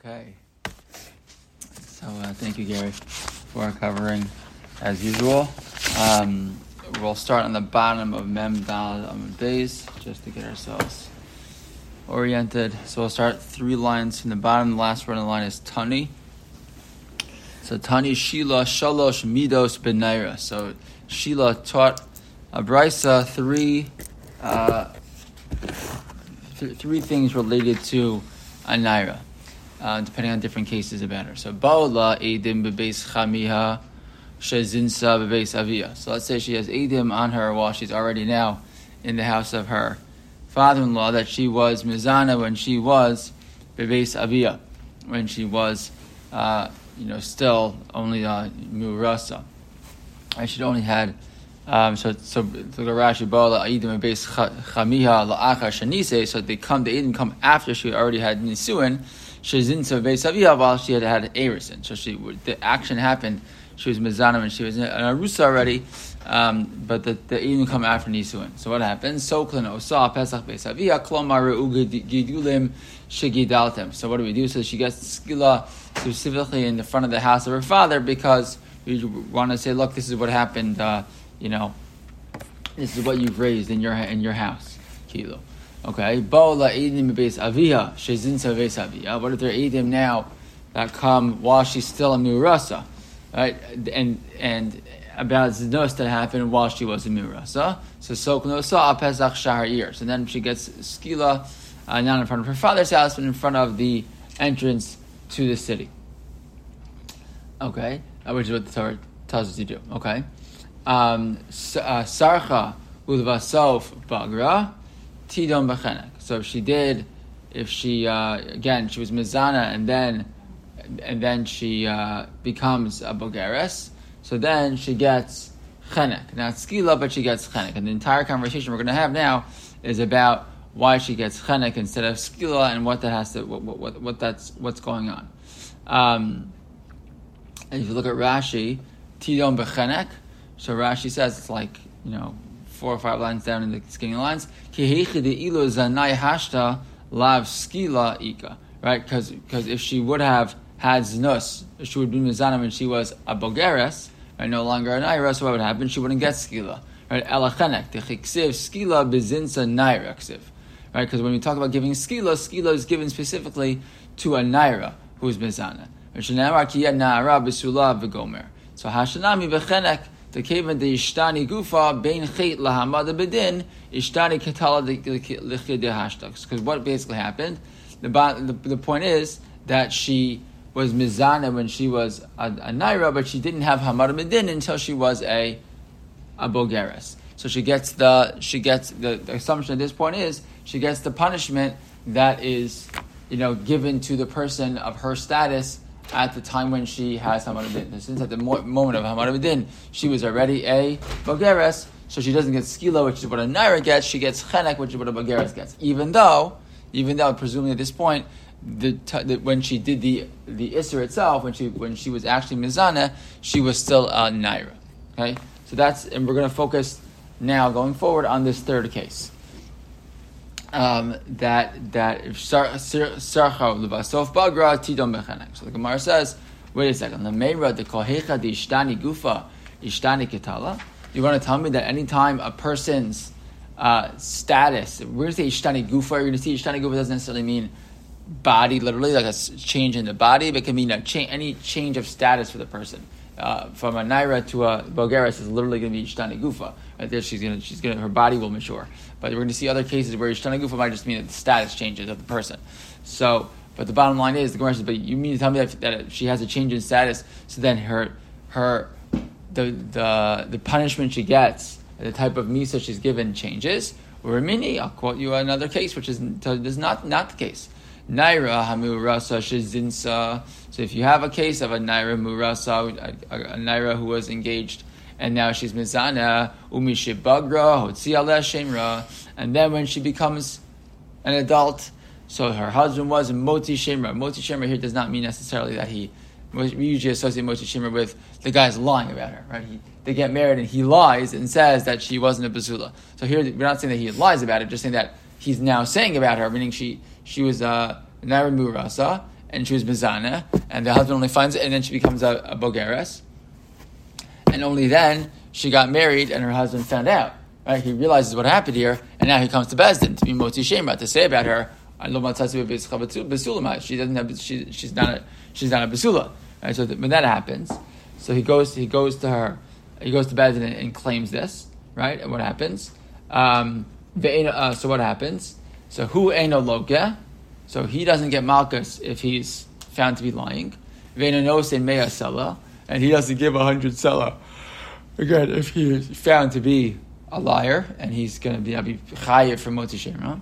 Okay. So uh, thank you, Gary, for covering as usual. Um, we'll start on the bottom of Mem Dal base just to get ourselves oriented. So we'll start three lines from the bottom. The last word on the line is Tani. So Tani Shila Shalosh Midos Benaira. So Shila taught Abraisa three uh, th- three things related to a naira, uh, depending on different cases about her. So Baula Edim Bebeis Chamiha Shezinsa Bebeis Avia. So let's say she has Edim on her while she's already now in the house of her father-in-law that she was Mizana when she was Bebeis Avia, when she was uh, you know still only uh, Murasa. And she'd only had um, so, so the Rashi Bala Aidim base Chamiha La'achar Shanise. So they come, the Aidim come after she already had Nisuin. Shezin so base Aviha while she had had Erisin. So she the action happened. She was Mizana and she was an Arusa already. Um, but the, the Aidim come after Nisuin. So what happens? Soklin Osa Pesach Beis Aviha Klomar Gidulim Shigidaltem. So what do we do? So she gets skila specifically in the front of the house of her father because we want to say, look, this is what happened. Uh, you know, this is what you've raised in your in your house, kilo. Okay, Bola edim beis avia shezin beis avia. What if they're edim now that come while she's still a murasa, right? And and about zinos that happened while she was a murasa. So soknosa pesach shahar ears, and then she gets skila uh, not in front of her father's house, but in front of the entrance to the city. Okay, uh, which is what the Torah tells us to do. Okay um, uh, sarcha ulvasof bagra tidon b'chenek. So if she did, if she uh, again she was mizana and then and then she uh, becomes a bogeres, so then she gets chenek. Not skila, but she gets chenek. And the entire conversation we're going to have now is about why she gets chenek instead of skila and what that has to what, what, what that's what's going on. Um, if you look at Rashi, tidon b'chenek. So Rashi says it's like, you know, four or five lines down in the skinny lines. Right? Because if she would have had znus, she would be mizana and she was a bogeres, right? No longer an naira, so what would happen? She wouldn't get skila. Right? Elachenek, techiksiv skila bezinsa naira ksiv. Right? Because when we talk about giving skila, skila is given specifically to a naira who's mizana. So hashanami bechenek the kaven the ishtani gufa bein chait lahamada bedin ishtani katala hashtags. Because what basically happened, the, the, the point is that she was mizana when she was a, a naira, but she didn't have hamada bedin until she was a a bogeres. So she gets the she gets the, the assumption at this point is she gets the punishment that is you know given to the person of her status at the time when she has Hamad Din. Since at the mo- moment of Hamad Din, she was already a Bogeres, so she doesn't get Skila, which is what a Naira gets, she gets Chenek, which is what a Bogeres gets. Even though, even though, presumably at this point, the, t- the, when she did the the Isser itself, when she when she was actually Mizana, she was still a Naira. Okay? So that's, and we're going to focus now going forward on this third case um, that that sarcha levasof bagra tidom mechanek. So the Gemara says, wait a second, the meira the kohecha the ishtani gufa ishtani ketala. You want to tell me that anytime a person's uh, status, we're going to say ishtani gufa. You're going to see ishtani gufa doesn't necessarily mean body, literally like a change in the body, but it can mean a cha- any change of status for the person. Uh, from a naira to a bogeres is literally going to be ishtani gufa. Right there, she's going to she's going to her body will mature. But we're going to see other cases where Ishtana Gufa might just mean that the status changes of the person. So, but the bottom line is the Gemara says, but you mean to tell me that, that she has a change in status, so then her her the the the punishment she gets, the type of misa she's given changes. Or mini, I'll quote you another case, which is, is not not the case. Naira hamurasa shizinsa. So if you have a case of a naira murasa, a, a, naira who was engaged and now she's mizana umishibagra hotzi shemra, and then when she becomes an adult, so her husband was moti shemra. Moti shemra here does not mean necessarily that he. We usually associate moti shemra with the guy's lying about her, right? He, they get married and he lies and says that she wasn't a basula. So here we're not saying that he lies about it, just saying that he's now saying about her, meaning she she was a uh, naira murasa, and she was mizana, and the husband only finds it, and then she becomes a, a bogeres, and only then she got married, and her husband found out. Right? He realizes what happened here, and now he comes to Beis Din to be moti shema to say about her. She doesn't have. She, she's not. A, she's not a basula. Right? So when that happens, so he goes. He goes to her. He goes to Beis Din and, and claims this. Right? And what happens? Um, uh, so what happens? So who ain't a loke? So he doesn't get malchus if he's found to be lying. Vena knows in mea and he doesn't give a hundred sella. Again, if he's found to be a liar, and he's going to be, be chayiv for moti shema,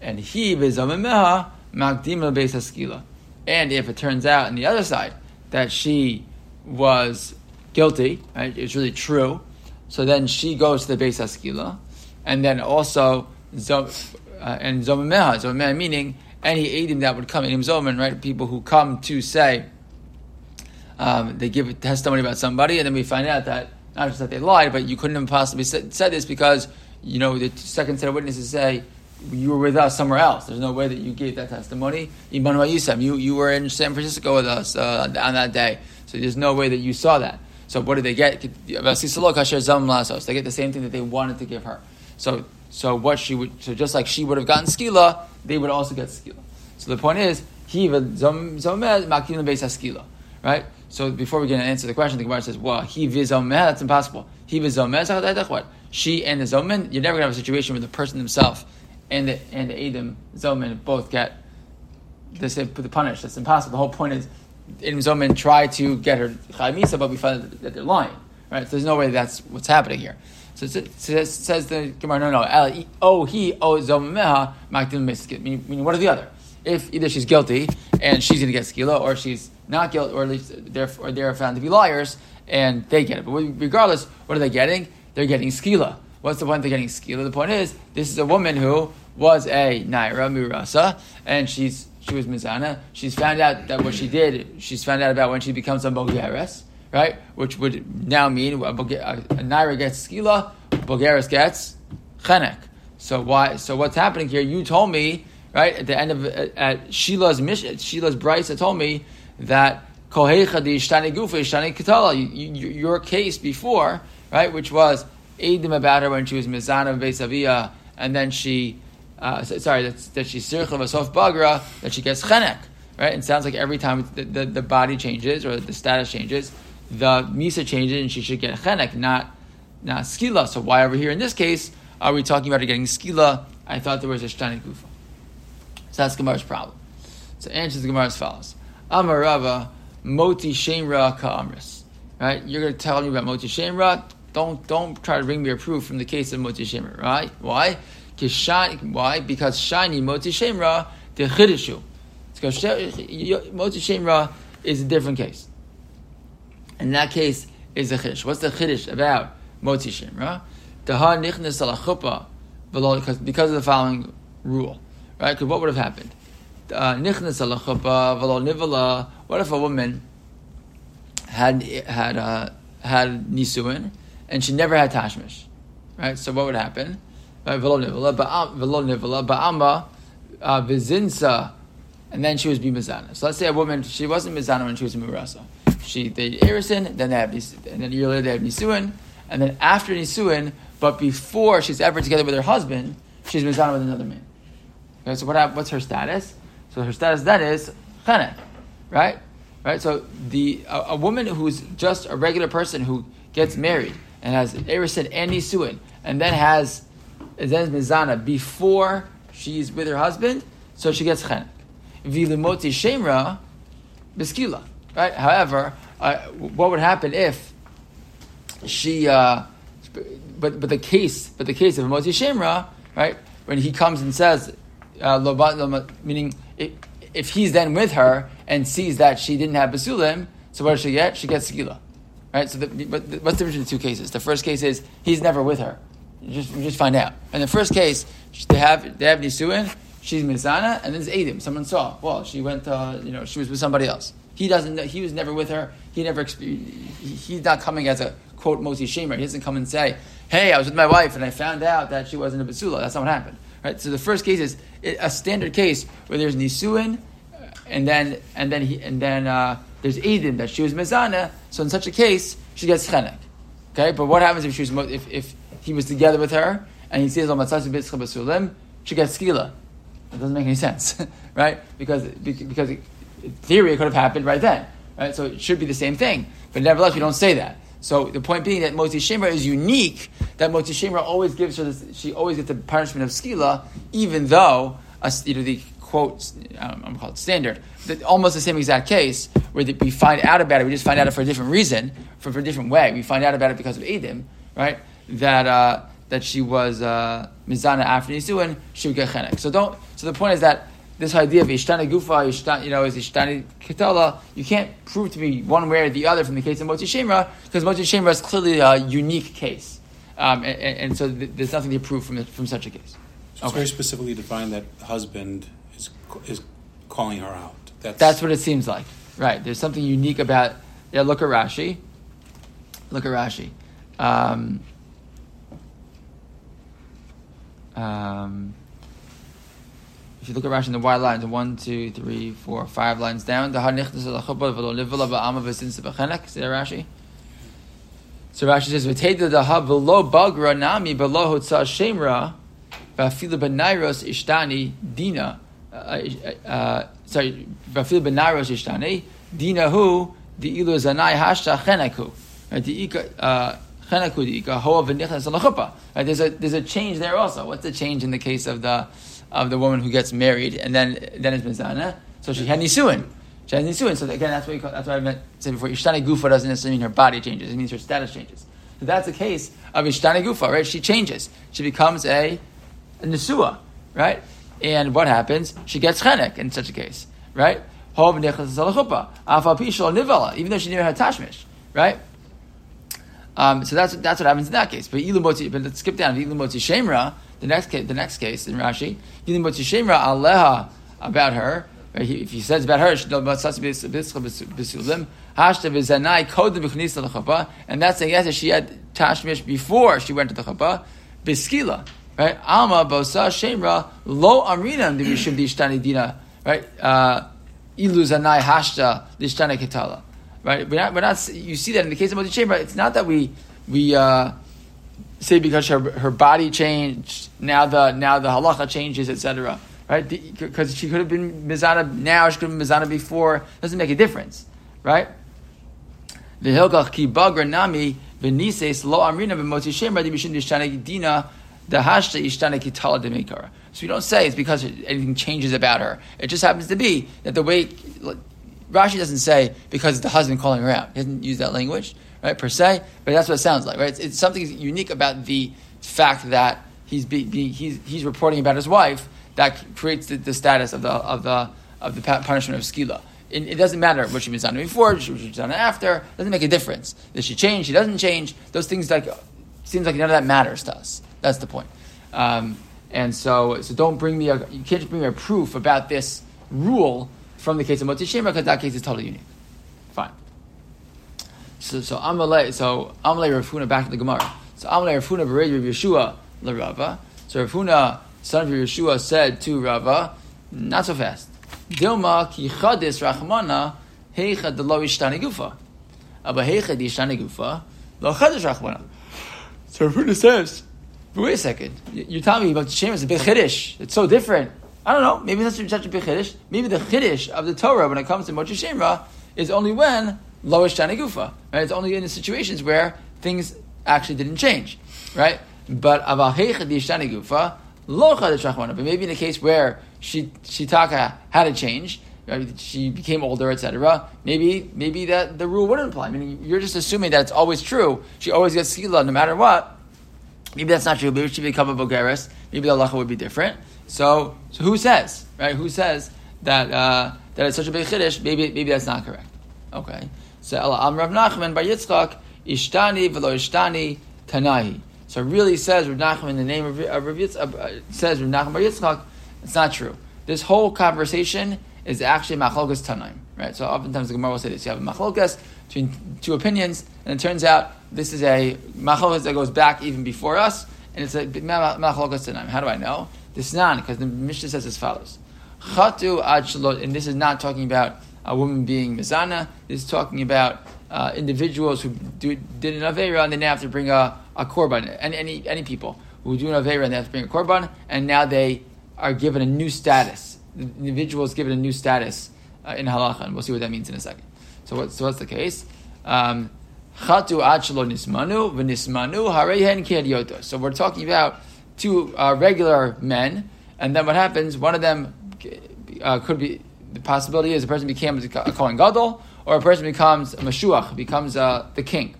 and he bezamemeha magdima beis And if it turns out on the other side that she was guilty, right, it's really true, so then she goes to the beis haskila, and then also uh, and zomemeha, zomemeha meaning any edim that would come, edim zomen, right? People who come to say, um, they give a testimony about somebody, and then we find out that not just that they lied, but you couldn't have possibly said, said this because you know the second set of witnesses say you were with us somewhere else. There's no way that you gave that testimony. You you were in San Francisco with us uh, on that day, so there's no way that you saw that. So what did they get? They get the same thing that they wanted to give her. So so what she would so just like she would have gotten skila, they would also get skila. So the point is he skila, right? So before we get to answer the question, the Gemara says, "Well, he vizomeh, that's impossible. He vizomeh, what? She and the zomen, you're never gonna have a situation where the person himself and the and the edim zomen both get the same the punish. That's impossible. The whole point is edim zomen try to get her chaymisa, but we find that they're lying, right? So there's no way that's what's happening here. So it says, the Gemara, no, no, oh, he, oh, zomemeha, makdim Meaning, meaning, what are the other? If either she's guilty and she's going to get skila, or she's not guilty, or at least they're, or they're found to be liars and they get it. But regardless, what are they getting? They're getting skila. What's the point they're getting skila? The point is, this is a woman who was a naira mirasa, and she's she was mizana. She's found out that what she did, she's found out about when she becomes a bogeres right? Which would now mean a, a, naira gets skila, Bogeres gets chenek. So why? So what's happening here? You told me right at the end of at Shila's mission, Shila's Bryce told me that kohecha di gufa ishtani katala. Your case before, right, which was edim about her when she was mizana beisavia, and then she. Uh, sorry, that, that she's sircha vasof bagra, that she gets chenek, right? It sounds like every time the, the, the, body changes or the status changes, the misa changes and she should get chenek, not not skila. So why over here in this case are we talking about her getting skila? I thought there was a shtani gufa. So that's Gemara's problem. So answers the Gemara as follows: Amarava moti shemra ka'amris. Right? You're going to tell me about moti shemra. Don't don't try to bring me a proof from the case of moti shemra. Right? Why? Why? Because shiny moti shemra the. Because moti shemra is a different case. In that case, is a chiddush. What's the chiddush about moti shemra? Daha nichnes ala chuppah because because of the following rule, right? Because what would have happened? Uh, nichnes ala chuppah v'lo nivala. What if a woman had had uh, had nisuin and she never had tashmish, right? So what would happen? V'lo nivala v'lo nivala ba'amba uh, v'zinsa, and then she was bimazana. So let's say a woman she wasn't mizana when she was murasa she they Erison, then they have and then a year later they have Nisuin, and then after Nisuin, but before she's ever together with her husband, she's mizana with another man. Okay, so what, what's her status? So her status then is chenek, right? Right. So the a, a, woman who's just a regular person who gets married and has Erison and Nisuin, and then has then mizana before she's with her husband, so she gets chenek. Vilimoti shemra beskila. Right? However, uh, what would happen if she, uh, but but the case, but the case of Moti Shemra, right? When he comes and says, uh, meaning if, he's then with her and sees that she didn't have basulim, so what does she get? She gets skila, right? So, the, but what's the difference in the two cases? The first case is he's never with her. You just, you just find out. In the first case, they have they have nisuin, she's mizana, and then there's Adim. Someone saw. Well, she went. Uh, you know, she was with somebody else. He doesn't. He was never with her. He never. He's not coming as a quote Mosi Shemer. He doesn't come and say, "Hey, I was with my wife and I found out that she wasn't a basula." That's not what happened. Right. So the first case is a standard case where there's nisuin, and then and then he and then uh, there's Eden that she was mezana. So in such a case, she gets chenek. Okay, but what happens if she was if, if he was together with her and he says b'sulim, she gets skila. It doesn't make any sense, right? Because because theory it could have happened right then, right? So it should be the same thing, but nevertheless we don't say that. So the point being that Moti Shemra is unique. That Moti Shemra always gives her this, she always gets the punishment of skila, even though uh, you know the quote I'm going to call it standard, that almost the same exact case where we find out about it. We just find out it for a different reason, for, for a different way. We find out about it because of Edim, right? That uh, that she was uh, mizana after Nisuin, she would get chenek. So don't. So the point is that this idea of ishtani gufa, ishtani, you know, is ishtani ketala, you can't prove to me one way or the other from the case of Moti Shemra, because Moti Shemra is clearly a unique case. Um, and, and, so th- there's nothing to prove from, from such a case. So it's very specifically defined that husband is, is calling her out. That's, That's what it seems like. Right. There's something unique about, yeah, look at Rashi. Look at Rashi. Um, um, if you look at Rashi in the wide lines, one, two, three, four, five lines down, the hanichnas al chuppah v'lo nivla ba'ama v'sin sebachenek. See that Rashi? So Rashi says, "V'teidu the v'lo bagra nami v'lo hotza shemra v'afilu benairos ishtani dina." Uh, uh, uh sorry, v'afilu benairos ishtani dina hu the ilu zanai hashta. The ika cheneku the ika hoa v'nichnas al chuppah. There's a there's a change there also. What's the change in the case of the of the woman who gets married, and then then it's mizana. So she had nisuin. She had nisuin. So again, that's what, call, that's what I meant say before. Ishtani gufa doesn't necessarily mean her body changes. It means her status changes. So that's the case of ishtani gufa, right? She changes. She becomes a, a nisua, right? And what happens? She gets chenek in such a case, right? Even though she never had tashmish, right? Um, so that's that's what happens in that case. But but let's skip down. Ilu moti shemra, the next case, the next case in Rashi, moti shemra aleha about her. Right? He, if he says about her, and that's saying yes, she had tashmish before she went to the chapa, biskila. Right? Alma bosa shemra lo amrina d'mishim dishtani dina. Right? Uh, ilu zanai hashta dishtani ketala right? We're not, we're not, you see that in the case of Moti Shemra, it's not that we, we uh, say because her, her body changed, now the, now the halacha changes, etc. Right? Because she could have been mizana now, she could have been mizana before, doesn't make a difference, right? The hilgach ki nami lo amrina dishtane dina demekara. So we don't say it's because anything changes about her. It just happens to be that the way Rashi doesn't say because the husband calling her out. He doesn't use that language, right, per se, but that's what it sounds like, right? It's, it's something unique about the fact that he's, be, be, he's, he's reporting about his wife that creates the, the, status of the, of the, of the punishment of skila. It, it doesn't matter what she was done before, what she was done after. It doesn't make a difference. Does she change? She doesn't change. Those things like seems like none of that matters to us. That's the point. Um, and so, so don't bring me a, you can't bring me a proof about this rule from the case of Moti Shemra because that case is totally unique. So so Amalei so Amalei Rav Huna back to the Gemara. So Amalei Rav Huna Bered Rav Yeshua Rava. So Rav Huna son of Yeshua said to Rava, not so fast. Dilma ki chadis rachmana heicha de lo ishtani gufa. Aber heicha di ishtani gufa lo chadis rachmana. So Rav Huna says, but wait a second. You're telling me about the Shem is a big chiddush. It's so different. I don't know. Maybe that's such a big chiddush. Maybe the chiddush of the Torah when it comes to Moti Shemra is only when lowish gufa. Right? It's only in the situations where things actually didn't change, right? But gufa But maybe in a case where she shitaka had a change, right? she became older, etc. Maybe maybe that the rule wouldn't apply. I mean, you're just assuming that it's always true. She always gets skila no matter what. Maybe that's not true. Maybe she become a bogeres. Maybe the halacha would be different. So, so who says, right? Who says that uh, that it's such a big chiddush? Maybe, maybe that's not correct. Okay. So, Am Rav Nachman Bar Yitzchak Ishtani v'lo Ishtani Tanahi. So it really says Rav Nachman in the name of, of Rav Yitzchak, uh, says Rav Nachman Bar Yitzchak. It's not true. This whole conversation is actually machlokas tanaim, right? So oftentimes the Gemara will say this: you have a machlokas between two opinions, and it turns out this is a machlokas that goes back even before us, and it's a machlokas tanaim. How do I know? This is not because the Mishnah says as follows. Chatu ad and this is not talking about a woman being mizana. This is talking about uh, individuals who do, did an avera and they now have to bring a, a korban. And any any people who do an avera and they have to bring a korban, and now they are given a new status. The individual is given a new status uh, in halacha, and we'll see what that means in a second. So, what, so what's the case? Um. So we're talking about two uh, regular men, and then what happens? One of them uh, could be the possibility is a person becomes a kohen gadol, or a person becomes a mashuach, becomes uh, the king.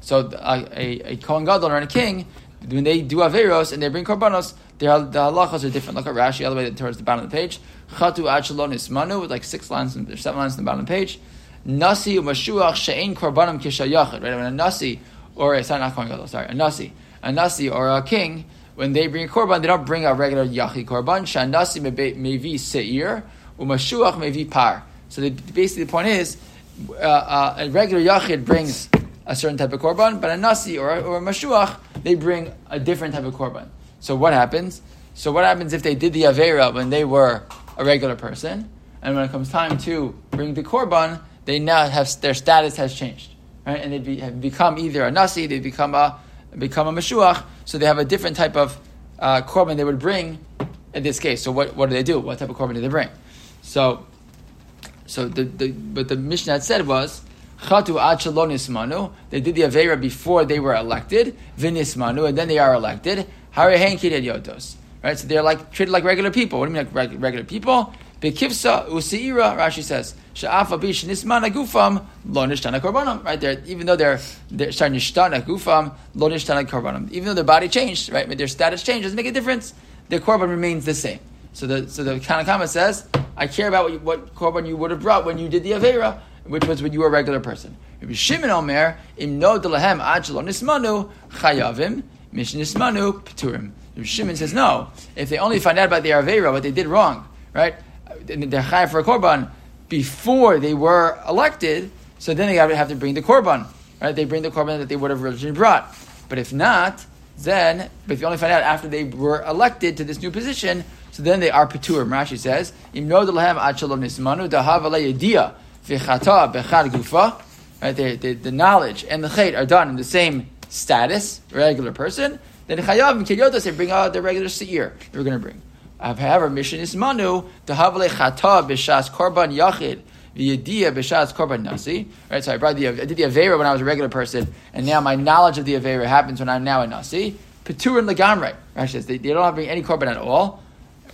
So a, a kohen gadol or a king, when they do averos and they bring korbanos, the halachas are different. Look at Rashi all the way towards the bottom of the page. Chatu achalon ismanu with like six lines, there's seven lines in the bottom of the page. Nasi u'mashuach she'ein korbanim kishayachid. Right, when a nasi or a sorry, not kohen gadol, sorry, a nasi, a nasi or a king, when they bring a korban, they don't bring a regular yachi korban. Shanasi mevi seir u'mashuach mevi par. So the, basically, the point is, uh, uh, a regular yachid brings a certain type of korban, but a nasi or, or a mashuach they bring a different type of korban. So what happens? So what happens if they did the avera when they were a regular person, and when it comes time to bring the korban, they now have their status has changed, right? And they be, have become either a nasi, they become a become a mashuach, so they have a different type of uh, korban they would bring in this case. So what, what do they do? What type of korban do they bring? So, so the, the what the Mishnah had said was. They did the avera before they were elected, vinismanu, and then they are elected. Harehen yotos. Right, so they're like treated like regular people. What do you mean like regular people? Bekivsa usiira, Rashi says, sha'afa bish nismana gufam lo nishtana korbanam. Right there, even though they're they're nishtana gufam lo nishtana korbanam. Even though their body changed, right, their status changed doesn't make a difference. Their korban remains the same. So the so the Tanakama says, I care about what, what korban you would have brought when you did the avera, which was when you were a regular person. Rabbi Shimon Omer, im no delahem nismanu chayavim mish nismanu peturim. Rabbi Shimon says no. If they only find out about the avera, what they did wrong, right? they're chayav for a korban before they were elected, so then they have to bring the korban. Right? They bring the korban that they would have originally brought. But if not, then, but if you only find out after they were elected to this new position, so then they are petur. Rashi says, "Im lahem nismanu dahav v'chata gufa." Right, the, knowledge and the chait are done in the same status, regular person. Then chayav and they bring out the regular seir they were going to bring. However, mission is manu to havle chata b'shas korban yachid v'yediyah b'shas korban nasi. Right, so I brought the I did the avera when I was a regular person, and now my knowledge of the avera happens when I'm now a nasi. Petur and. Rashi says they, they don't have to bring any korban at all.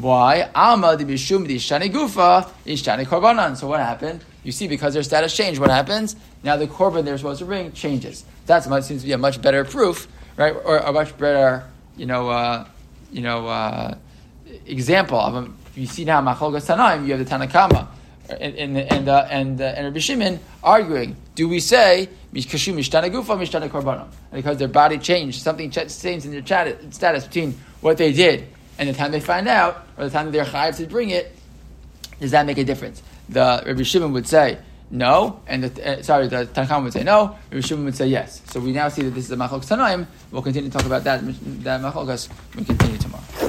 Why? Alma di bishum shani gufa ishtani korbanan. So what happened? You see, because their status changed, what happens? Now the korban they're supposed to bring changes. That seems to be a much better proof, right? Or a much better, you know, uh, you know. Uh, example of them. You see now Machlokas Tanaim, you have the Tanakama and and and uh, and, uh, and Rabbi Shimon arguing. Do we say Mishkashu Mishtana Gufa? Because their body changed, something changed in their status between what they did and the time they find out, or the time they're chayiv to bring it. Does that make a difference? The Rabbi Shimon would say no, and the, uh, sorry, the Tanakama would say no. Rabbi Shimon would say yes. So we now see that this is a Machlokas Tanaim. We'll continue to talk about that that when we continue tomorrow.